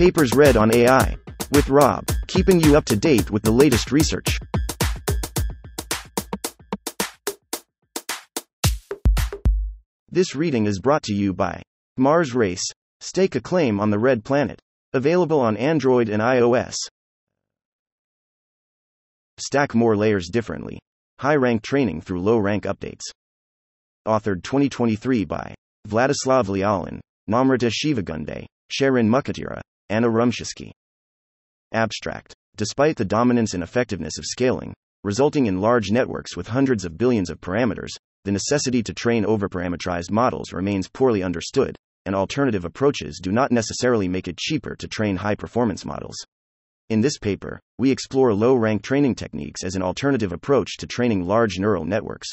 Papers read on AI. With Rob, keeping you up to date with the latest research. This reading is brought to you by Mars Race. Stake a claim on the Red Planet. Available on Android and iOS. Stack more layers differently. High rank training through low rank updates. Authored 2023 by Vladislav Lialin, Namrata Shivagunde, Sherin Muckatira, Anna Rumshisky. Abstract. Despite the dominance and effectiveness of scaling, resulting in large networks with hundreds of billions of parameters, the necessity to train overparameterized models remains poorly understood, and alternative approaches do not necessarily make it cheaper to train high performance models. In this paper, we explore low rank training techniques as an alternative approach to training large neural networks.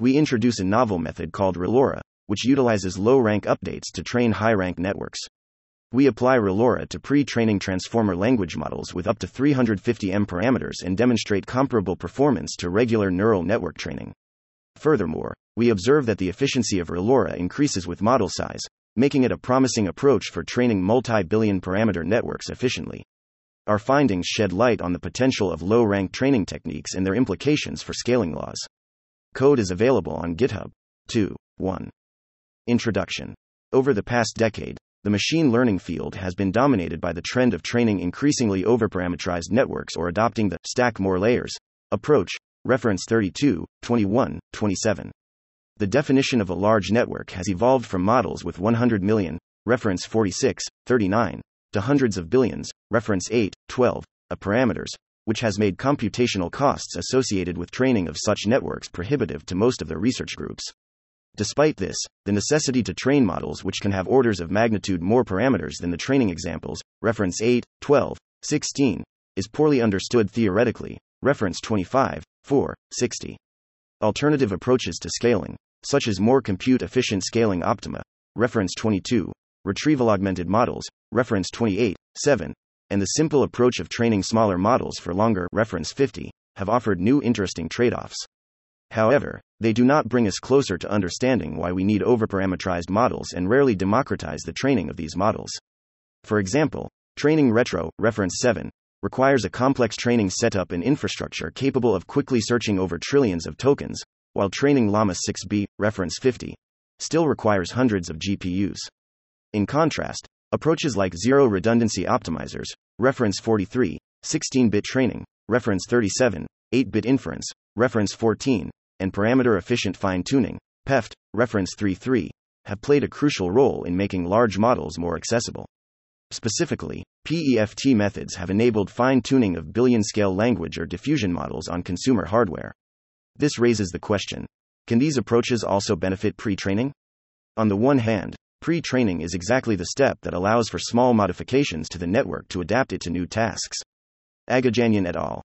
We introduce a novel method called ReLoRa, which utilizes low rank updates to train high rank networks. We apply ReLoRa to pre training transformer language models with up to 350 M parameters and demonstrate comparable performance to regular neural network training. Furthermore, we observe that the efficiency of ReLoRa increases with model size, making it a promising approach for training multi billion parameter networks efficiently. Our findings shed light on the potential of low rank training techniques and their implications for scaling laws. Code is available on GitHub. 2. 1. Introduction. Over the past decade, the machine learning field has been dominated by the trend of training increasingly overparameterized networks or adopting the stack more layers approach, reference 32, 21, 27. The definition of a large network has evolved from models with 100 million, reference 46, 39, to hundreds of billions, reference 8, 12, of parameters, which has made computational costs associated with training of such networks prohibitive to most of the research groups. Despite this, the necessity to train models which can have orders of magnitude more parameters than the training examples, reference 8, 12, 16, is poorly understood theoretically, reference 25, 4, 60. Alternative approaches to scaling, such as more compute efficient scaling optima, reference 22, retrieval augmented models, reference 28, 7, and the simple approach of training smaller models for longer, reference 50, have offered new interesting trade offs. However, they do not bring us closer to understanding why we need overparameterized models and rarely democratize the training of these models. For example, training retro, reference 7, requires a complex training setup and infrastructure capable of quickly searching over trillions of tokens, while training Llama 6B, reference 50, still requires hundreds of GPUs. In contrast, approaches like zero redundancy optimizers, reference 43, 16 bit training, reference 37, 8 bit inference, reference 14, and parameter efficient fine tuning, PEFT, reference 33, have played a crucial role in making large models more accessible. Specifically, PEFT methods have enabled fine tuning of billion scale language or diffusion models on consumer hardware. This raises the question can these approaches also benefit pre training? On the one hand, pre training is exactly the step that allows for small modifications to the network to adapt it to new tasks. Aghajanyan et al.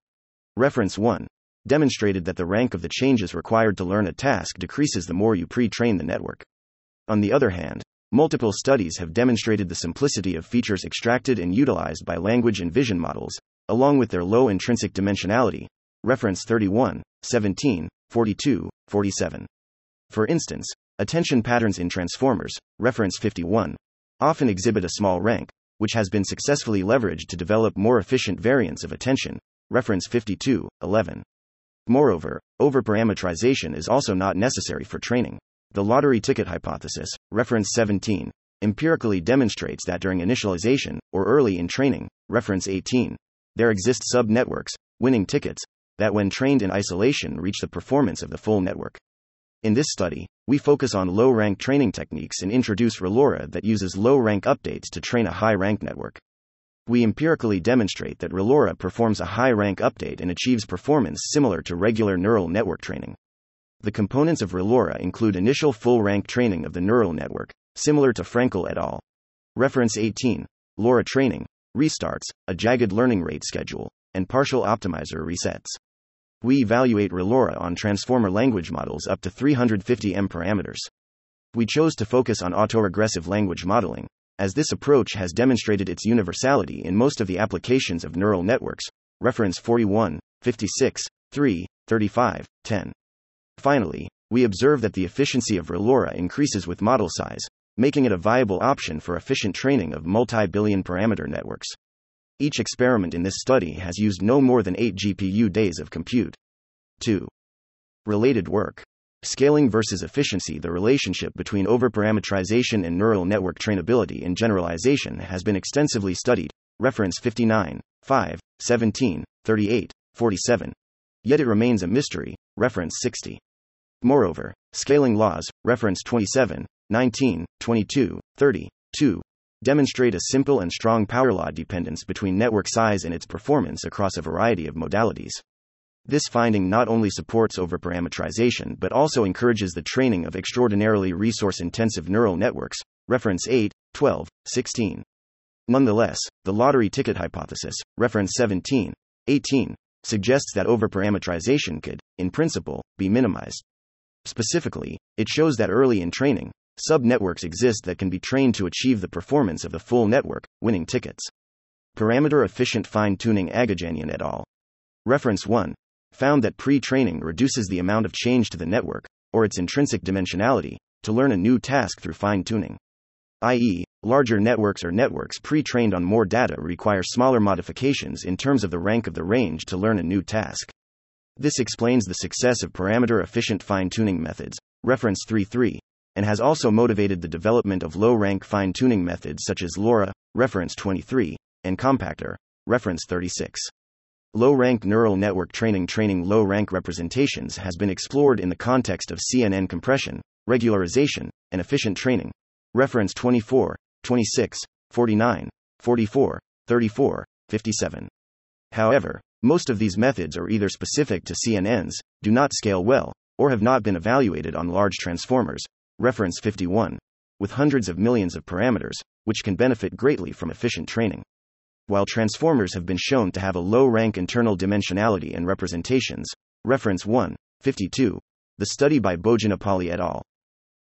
Reference 1 demonstrated that the rank of the changes required to learn a task decreases the more you pre train the network. On the other hand, multiple studies have demonstrated the simplicity of features extracted and utilized by language and vision models, along with their low intrinsic dimensionality. Reference 31, 17, 42, 47. For instance, attention patterns in transformers, reference 51, often exhibit a small rank, which has been successfully leveraged to develop more efficient variants of attention, reference 52, 11. Moreover, overparameterization is also not necessary for training. The lottery ticket hypothesis, reference 17, empirically demonstrates that during initialization, or early in training, reference 18, there exist sub networks, winning tickets, that when trained in isolation reach the performance of the full network. In this study, we focus on low rank training techniques and introduce ReLoRa that uses low rank updates to train a high rank network. We empirically demonstrate that ReLoRa performs a high rank update and achieves performance similar to regular neural network training. The components of ReLoRa include initial full rank training of the neural network, similar to Frankle et al. Reference 18. LoRa training, restarts, a jagged learning rate schedule, and partial optimizer resets. We evaluate ReLoRa on transformer language models up to 350 M parameters. We chose to focus on autoregressive language modeling, as this approach has demonstrated its universality in most of the applications of neural networks. Reference 41, 56, 3, 35, 10. Finally, we observe that the efficiency of ReLoRa increases with model size, making it a viable option for efficient training of multi billion parameter networks. Each experiment in this study has used no more than 8 GPU days of compute. 2. Related work. Scaling versus efficiency The relationship between overparameterization and neural network trainability and generalization has been extensively studied. Reference 59, 5, 17, 38, 47. Yet it remains a mystery. Reference 60. Moreover, scaling laws, reference 27, 19, 22, 30, 2, demonstrate a simple and strong power law dependence between network size and its performance across a variety of modalities. This finding not only supports overparameterization but also encourages the training of extraordinarily resource intensive neural networks. Reference 8, 12, 16. Nonetheless, the lottery ticket hypothesis, reference 17, 18, suggests that overparameterization could, in principle, be minimized. Specifically, it shows that early in training, subnetworks exist that can be trained to achieve the performance of the full network, winning tickets. Parameter efficient fine tuning Aghajanyan et al. Reference 1 found that pre training reduces the amount of change to the network, or its intrinsic dimensionality, to learn a new task through fine tuning. I.e., larger networks or networks pre trained on more data require smaller modifications in terms of the rank of the range to learn a new task. This explains the success of parameter efficient fine tuning methods, reference 3.3, and has also motivated the development of low rank fine tuning methods such as LoRa, reference 23, and Compacter, reference 36. Low rank neural network training training low rank representations has been explored in the context of CNN compression, regularization, and efficient training. Reference 24, 26, 49, 44, 34, 57. However, most of these methods are either specific to CNNs, do not scale well, or have not been evaluated on large transformers. Reference 51. With hundreds of millions of parameters, which can benefit greatly from efficient training. While transformers have been shown to have a low rank internal dimensionality and representations, reference 1, 52, the study by Bhojanapalli et al.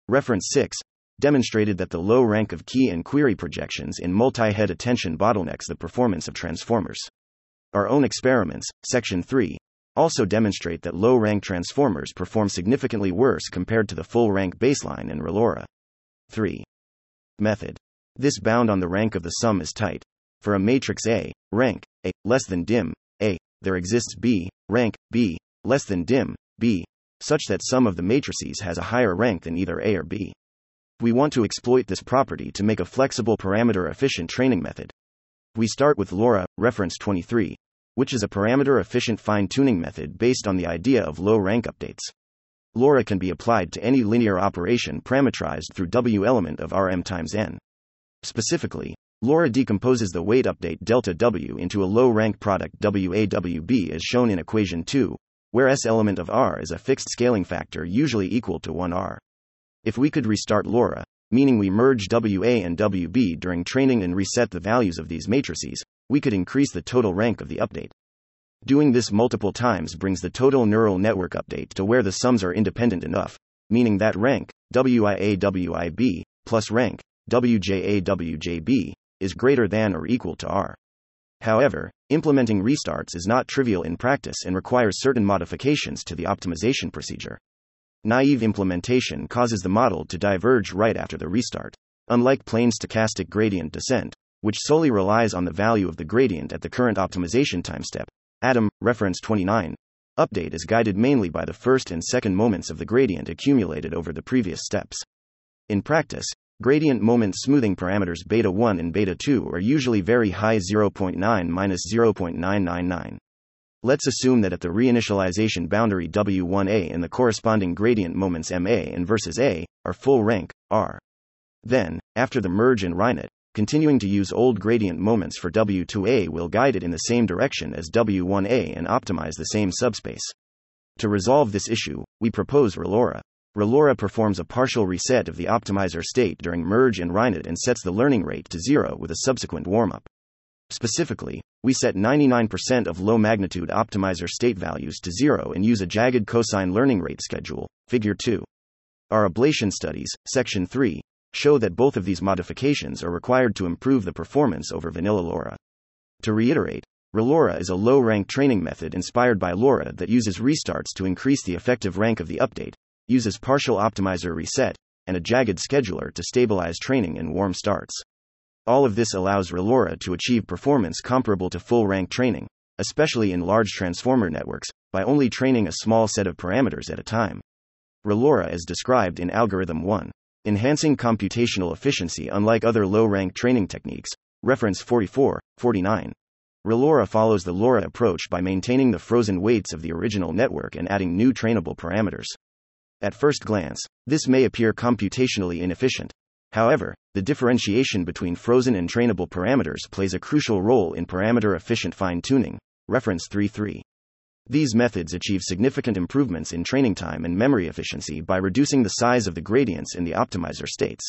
Reference 6 demonstrated that the low rank of key and query projections in multi head attention bottlenecks the performance of transformers. Our own experiments, section 3, also demonstrate that low rank transformers perform significantly worse compared to the full rank baseline in ReLoRa. 3. Method. This bound on the rank of the sum is tight. For a matrix A, rank A less than dim A, there exists B, rank B less than dim B, such that sum of the matrices has a higher rank than either A or B. We want to exploit this property to make a flexible parameter efficient training method. We start with LoRa, reference 23, which is a parameter efficient fine tuning method based on the idea of low rank updates. LoRa can be applied to any linear operation parametrized through W element of Rm times n. Specifically, LoRa decomposes the weight update delta W into a low rank product WAWB as shown in equation 2, where S element of R is a fixed scaling factor usually equal to 1R. If we could restart LoRa, meaning we merge WA and WB during training and reset the values of these matrices, we could increase the total rank of the update. Doing this multiple times brings the total neural network update to where the sums are independent enough, meaning that rank, WIA WIB, plus rank, WJA WJB, is greater than or equal to R. However, implementing restarts is not trivial in practice and requires certain modifications to the optimization procedure. Naive implementation causes the model to diverge right after the restart. Unlike plain stochastic gradient descent, which solely relies on the value of the gradient at the current optimization time step, Adam, reference 29, update is guided mainly by the first and second moments of the gradient accumulated over the previous steps. In practice, Gradient moment smoothing parameters beta 1 and beta 2 are usually very high 0.9 0.999. Let's assume that at the reinitialization boundary W1A and the corresponding gradient moments MA and versus A are full rank, R. Then, after the merge and reinit, continuing to use old gradient moments for W2A will guide it in the same direction as W1A and optimize the same subspace. To resolve this issue, we propose ReLoRa. ReLoRa performs a partial reset of the optimizer state during merge and reinit and sets the learning rate to zero with a subsequent warmup. Specifically, we set 99% of low magnitude optimizer state values to zero and use a jagged cosine learning rate schedule, figure 2. Our ablation studies, section 3, show that both of these modifications are required to improve the performance over vanilla LoRa. To reiterate, ReLoRa is a low rank training method inspired by LoRa that uses restarts to increase the effective rank of the update, uses partial optimizer reset, and a jagged scheduler to stabilize training and warm starts. All of this allows ReLoRa to achieve performance comparable to full rank training, especially in large transformer networks, by only training a small set of parameters at a time. ReLoRa is described in Algorithm 1. Enhancing computational efficiency unlike other low rank training techniques. Reference 44, 49. ReLoRa follows the LoRa approach by maintaining the frozen weights of the original network and adding new trainable parameters. At first glance, this may appear computationally inefficient. However, the differentiation between frozen and trainable parameters plays a crucial role in parameter efficient fine tuning. Reference 33. These methods achieve significant improvements in training time and memory efficiency by reducing the size of the gradients in the optimizer states.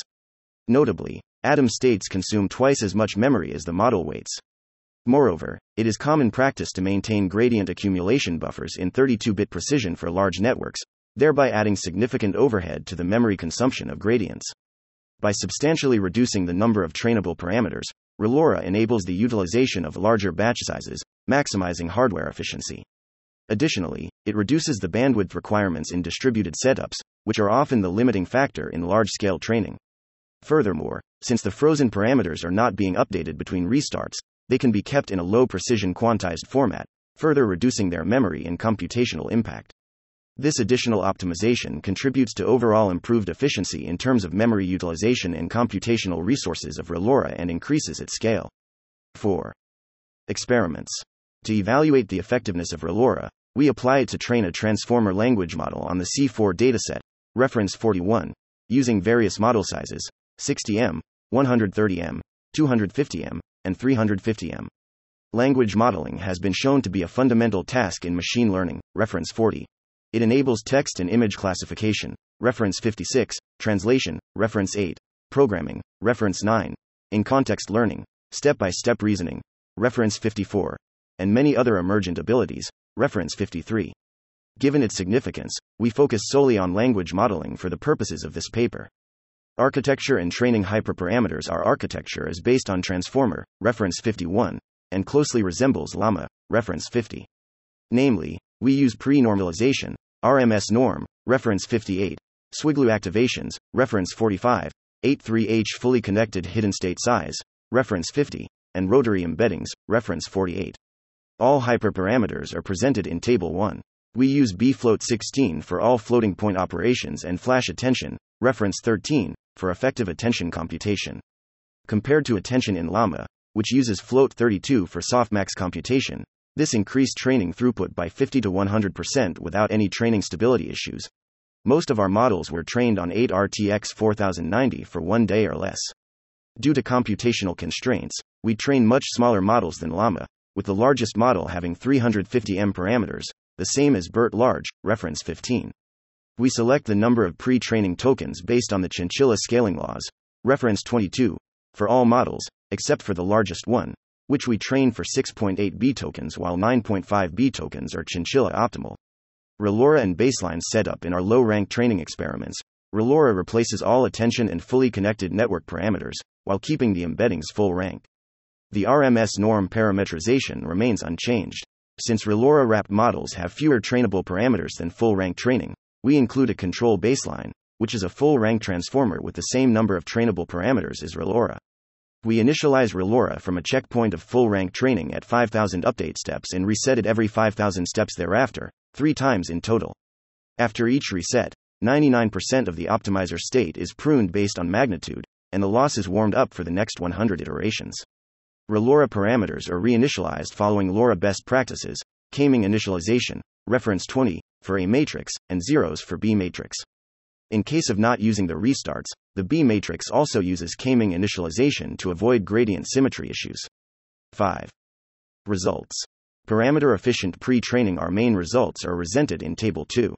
Notably, Adam states consume twice as much memory as the model weights. Moreover, it is common practice to maintain gradient accumulation buffers in 32 bit precision for large networks, thereby adding significant overhead to the memory consumption of gradients. By substantially reducing the number of trainable parameters, ReLoRa enables the utilization of larger batch sizes, maximizing hardware efficiency. Additionally, it reduces the bandwidth requirements in distributed setups, which are often the limiting factor in large scale training. Furthermore, since the frozen parameters are not being updated between restarts, they can be kept in a low precision quantized format, further reducing their memory and computational impact. This additional optimization contributes to overall improved efficiency in terms of memory utilization and computational resources of ReLoRa and increases its scale. 4. Experiments. To evaluate the effectiveness of ReLoRa, we apply it to train a transformer language model on the C4 dataset, reference 41, using various model sizes 60M, 130M, 250M, and 350M. Language modeling has been shown to be a fundamental task in machine learning, reference 40. It enables text and image classification, reference 56, translation, reference 8, programming, reference 9, in context learning, step by step reasoning, reference 54, and many other emergent abilities, reference 53. Given its significance, we focus solely on language modeling for the purposes of this paper. Architecture and training hyperparameters Our architecture is based on transformer, reference 51, and closely resembles Llama, reference 50. Namely, we use pre-normalization, RMS norm, reference 58, Swiglu activations, reference 45, 83H fully connected hidden state size, reference 50, and rotary embeddings, reference 48. All hyperparameters are presented in Table 1. We use bfloat16 for all floating point operations and flash attention, reference 13, for effective attention computation. Compared to attention in Llama, which uses float32 for softmax computation, this increased training throughput by 50 to 100% without any training stability issues. Most of our models were trained on 8 RTX 4090 for one day or less. Due to computational constraints, we train much smaller models than Llama, with the largest model having 350 M parameters, the same as BERT Large, reference 15. We select the number of pre training tokens based on the chinchilla scaling laws, reference 22, for all models, except for the largest one, which we train for 6.8 B tokens while 9.5 B tokens are chinchilla optimal. ReLoRa and baseline setup in our low rank training experiments. ReLoRa replaces all attention and fully connected network parameters, while keeping the embeddings full rank. The RMS norm parametrization remains unchanged. Since ReLoRa wrapped models have fewer trainable parameters than full rank training, we include a control baseline, which is a full rank transformer with the same number of trainable parameters as ReLoRa. We initialize ReLoRa from a checkpoint of full rank training at 5000 update steps and reset it every 5000 steps thereafter, three times in total. After each reset, 99% of the optimizer state is pruned based on magnitude, and the loss is warmed up for the next 100 iterations. ReLoRa parameters are reinitialized following LoRa best practices, Kaiming initialization, reference 20, for A matrix, and zeros for B matrix. In case of not using the restarts, the B matrix also uses Kaiming initialization to avoid gradient symmetry issues. 5. Results. Parameter efficient pre training Our main results are presented in Table 2.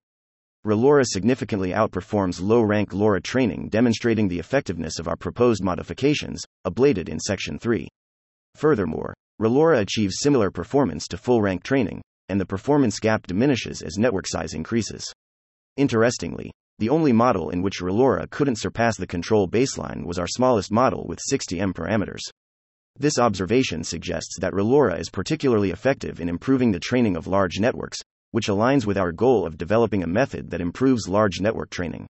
ReLoRa significantly outperforms low rank LoRa training, demonstrating the effectiveness of our proposed modifications, ablated in Section 3. Furthermore, ReLoRa achieves similar performance to full rank training, and the performance gap diminishes as network size increases. Interestingly, the only model in which ReLoRa couldn't surpass the control baseline was our smallest model with 60 M parameters. This observation suggests that ReLoRa is particularly effective in improving the training of large networks, which aligns with our goal of developing a method that improves large network training.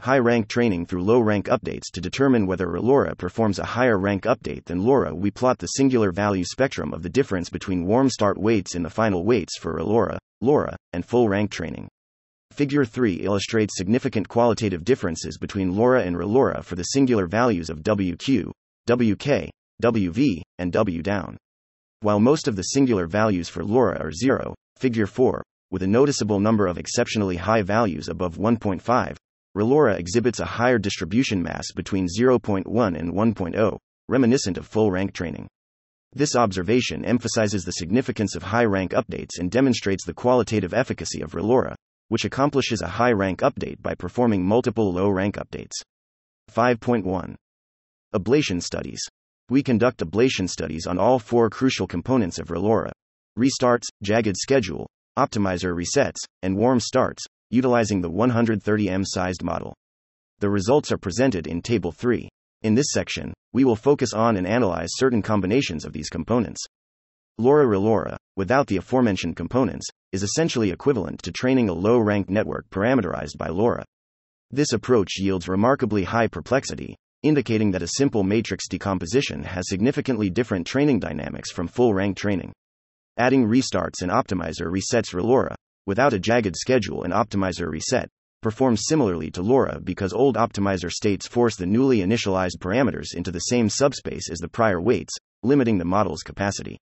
high rank training through low rank updates to determine whether ReLoRa performs a higher rank update than LoRa. We plot the singular value spectrum of the difference between warm start weights in the final weights for ReLoRa, LoRa, and full rank training. Figure 3 illustrates significant qualitative differences between LoRa and ReLoRa for the singular values of WQ, WK, WV, and W down. While most of the singular values for LoRa are 0, figure 4, with a noticeable number of exceptionally high values above 1.5, ReLoRa exhibits a higher distribution mass between 0.1 and 1.0, reminiscent of full rank training. This observation emphasizes the significance of high rank updates and demonstrates the qualitative efficacy of ReLoRa, which accomplishes a high rank update by performing multiple low rank updates. 5.1 Ablation Studies. We conduct ablation studies on all four crucial components of ReLoRa restarts, jagged schedule, optimizer resets, and warm starts, utilizing the 130M sized model. The results are presented in Table 3. In this section, we will focus on and analyze certain combinations of these components. LoRa ReLoRa, without the aforementioned components, is essentially equivalent to training a low ranked network parameterized by LoRa. This approach yields remarkably high perplexity, indicating that a simple matrix decomposition has significantly different training dynamics from full rank training. Adding restarts and optimizer resets LoRa, without a jagged schedule and optimizer reset, performs similarly to LoRa because old optimizer states force the newly initialized parameters into the same subspace as the prior weights, limiting the model's capacity.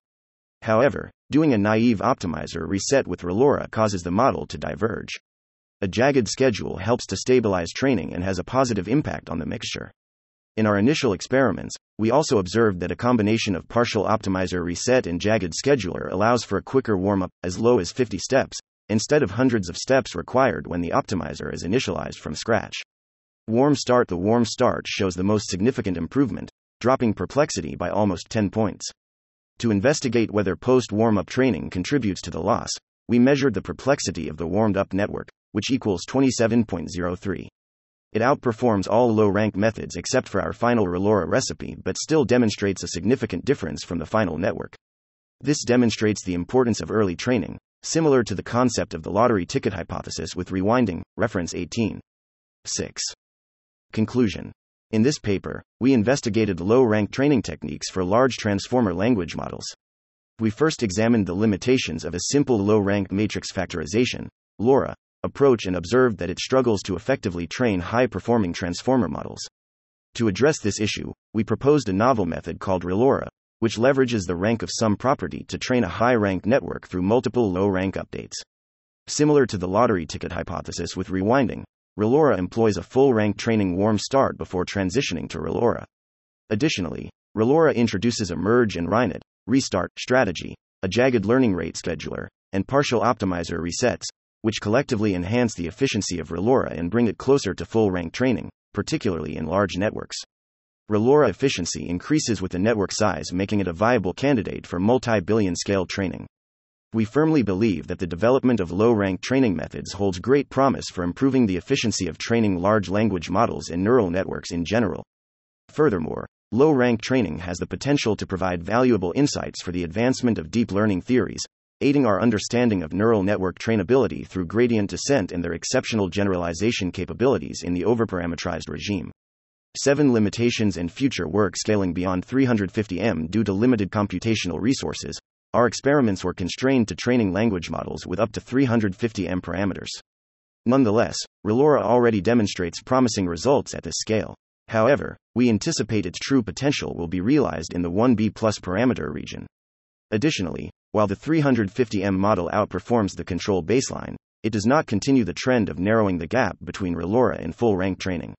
However, doing a naive optimizer reset with ReLoRa causes the model to diverge. A jagged schedule helps to stabilize training and has a positive impact on the mixture. In our initial experiments, we also observed that a combination of partial optimizer reset and jagged scheduler allows for a quicker warm up, as low as 50 steps, instead of hundreds of steps required when the optimizer is initialized from scratch. Warm start The warm start shows the most significant improvement, dropping perplexity by almost 10 points. To investigate whether post warm up training contributes to the loss, we measured the perplexity of the warmed up network, which equals 27.03. It outperforms all low rank methods except for our final ReLoRa recipe but still demonstrates a significant difference from the final network. This demonstrates the importance of early training, similar to the concept of the lottery ticket hypothesis with rewinding, reference 18. 6. Conclusion. In this paper, we investigated low rank training techniques for large transformer language models. We first examined the limitations of a simple low rank matrix factorization, LoRa, approach and observed that it struggles to effectively train high performing transformer models. To address this issue, we proposed a novel method called ReLoRa, which leverages the rank of sum property to train a high rank network through multiple low rank updates. Similar to the lottery ticket hypothesis with rewinding, ReLoRa employs a full rank training warm start before transitioning to ReLoRa. Additionally, ReLoRa introduces a merge and reinit restart strategy, a jagged learning rate scheduler, and partial optimizer resets, which collectively enhance the efficiency of ReLoRa and bring it closer to full rank training, particularly in large networks. ReLoRa efficiency increases with the network size, making it a viable candidate for multi billion scale training. We firmly believe that the development of low rank training methods holds great promise for improving the efficiency of training large language models and neural networks in general. Furthermore, low rank training has the potential to provide valuable insights for the advancement of deep learning theories, aiding our understanding of neural network trainability through gradient descent and their exceptional generalization capabilities in the overparametrized regime. 7 limitations and future work scaling beyond 350M due to limited computational resources. Our experiments were constrained to training language models with up to 350M parameters. Nonetheless, ReLoRa already demonstrates promising results at this scale. However, we anticipate its true potential will be realized in the 1B plus parameter region. Additionally, while the 350M model outperforms the control baseline, it does not continue the trend of narrowing the gap between ReLoRa and full rank training.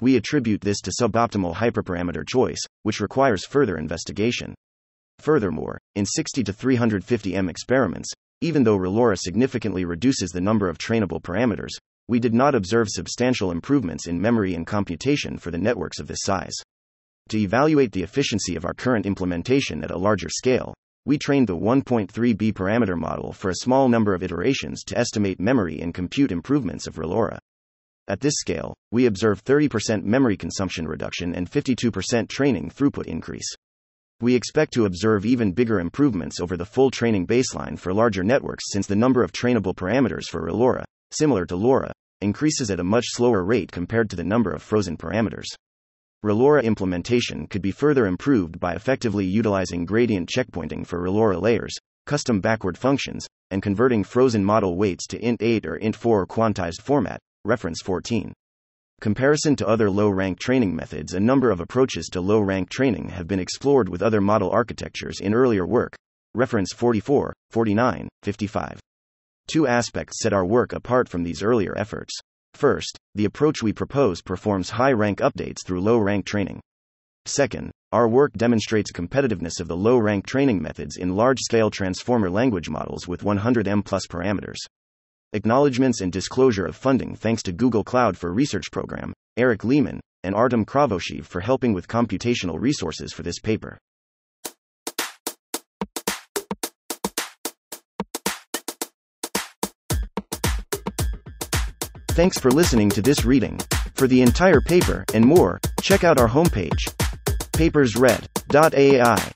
We attribute this to suboptimal hyperparameter choice, which requires further investigation. Furthermore, in 60 to 350M experiments, even though ReLoRa significantly reduces the number of trainable parameters, we did not observe substantial improvements in memory and computation for the networks of this size. To evaluate the efficiency of our current implementation at a larger scale, we trained the 1.3B parameter model for a small number of iterations to estimate memory and compute improvements of ReLoRa. At this scale, we observe 30% memory consumption reduction and 52% training throughput increase. We expect to observe even bigger improvements over the full training baseline for larger networks since the number of trainable parameters for ReLoRa, similar to LoRa, increases at a much slower rate compared to the number of frozen parameters. ReLoRa implementation could be further improved by effectively utilizing gradient checkpointing for ReLoRa layers, custom backward functions, and converting frozen model weights to int8 or int4 quantized format, reference 14. Comparison to other low rank training methods A number of approaches to low rank training have been explored with other model architectures in earlier work, reference 44, 49, 55. Two aspects set our work apart from these earlier efforts. First, the approach we propose performs high rank updates through low rank training. Second, our work demonstrates competitiveness of the low rank training methods in large scale transformer language models with 100M plus parameters. Acknowledgements and disclosure of funding thanks to Google Cloud for Research Program, Eric Lehman, and Artem Kravoshev for helping with computational resources for this paper. Thanks for listening to this reading. For the entire paper and more, check out our homepage, papersread.ai.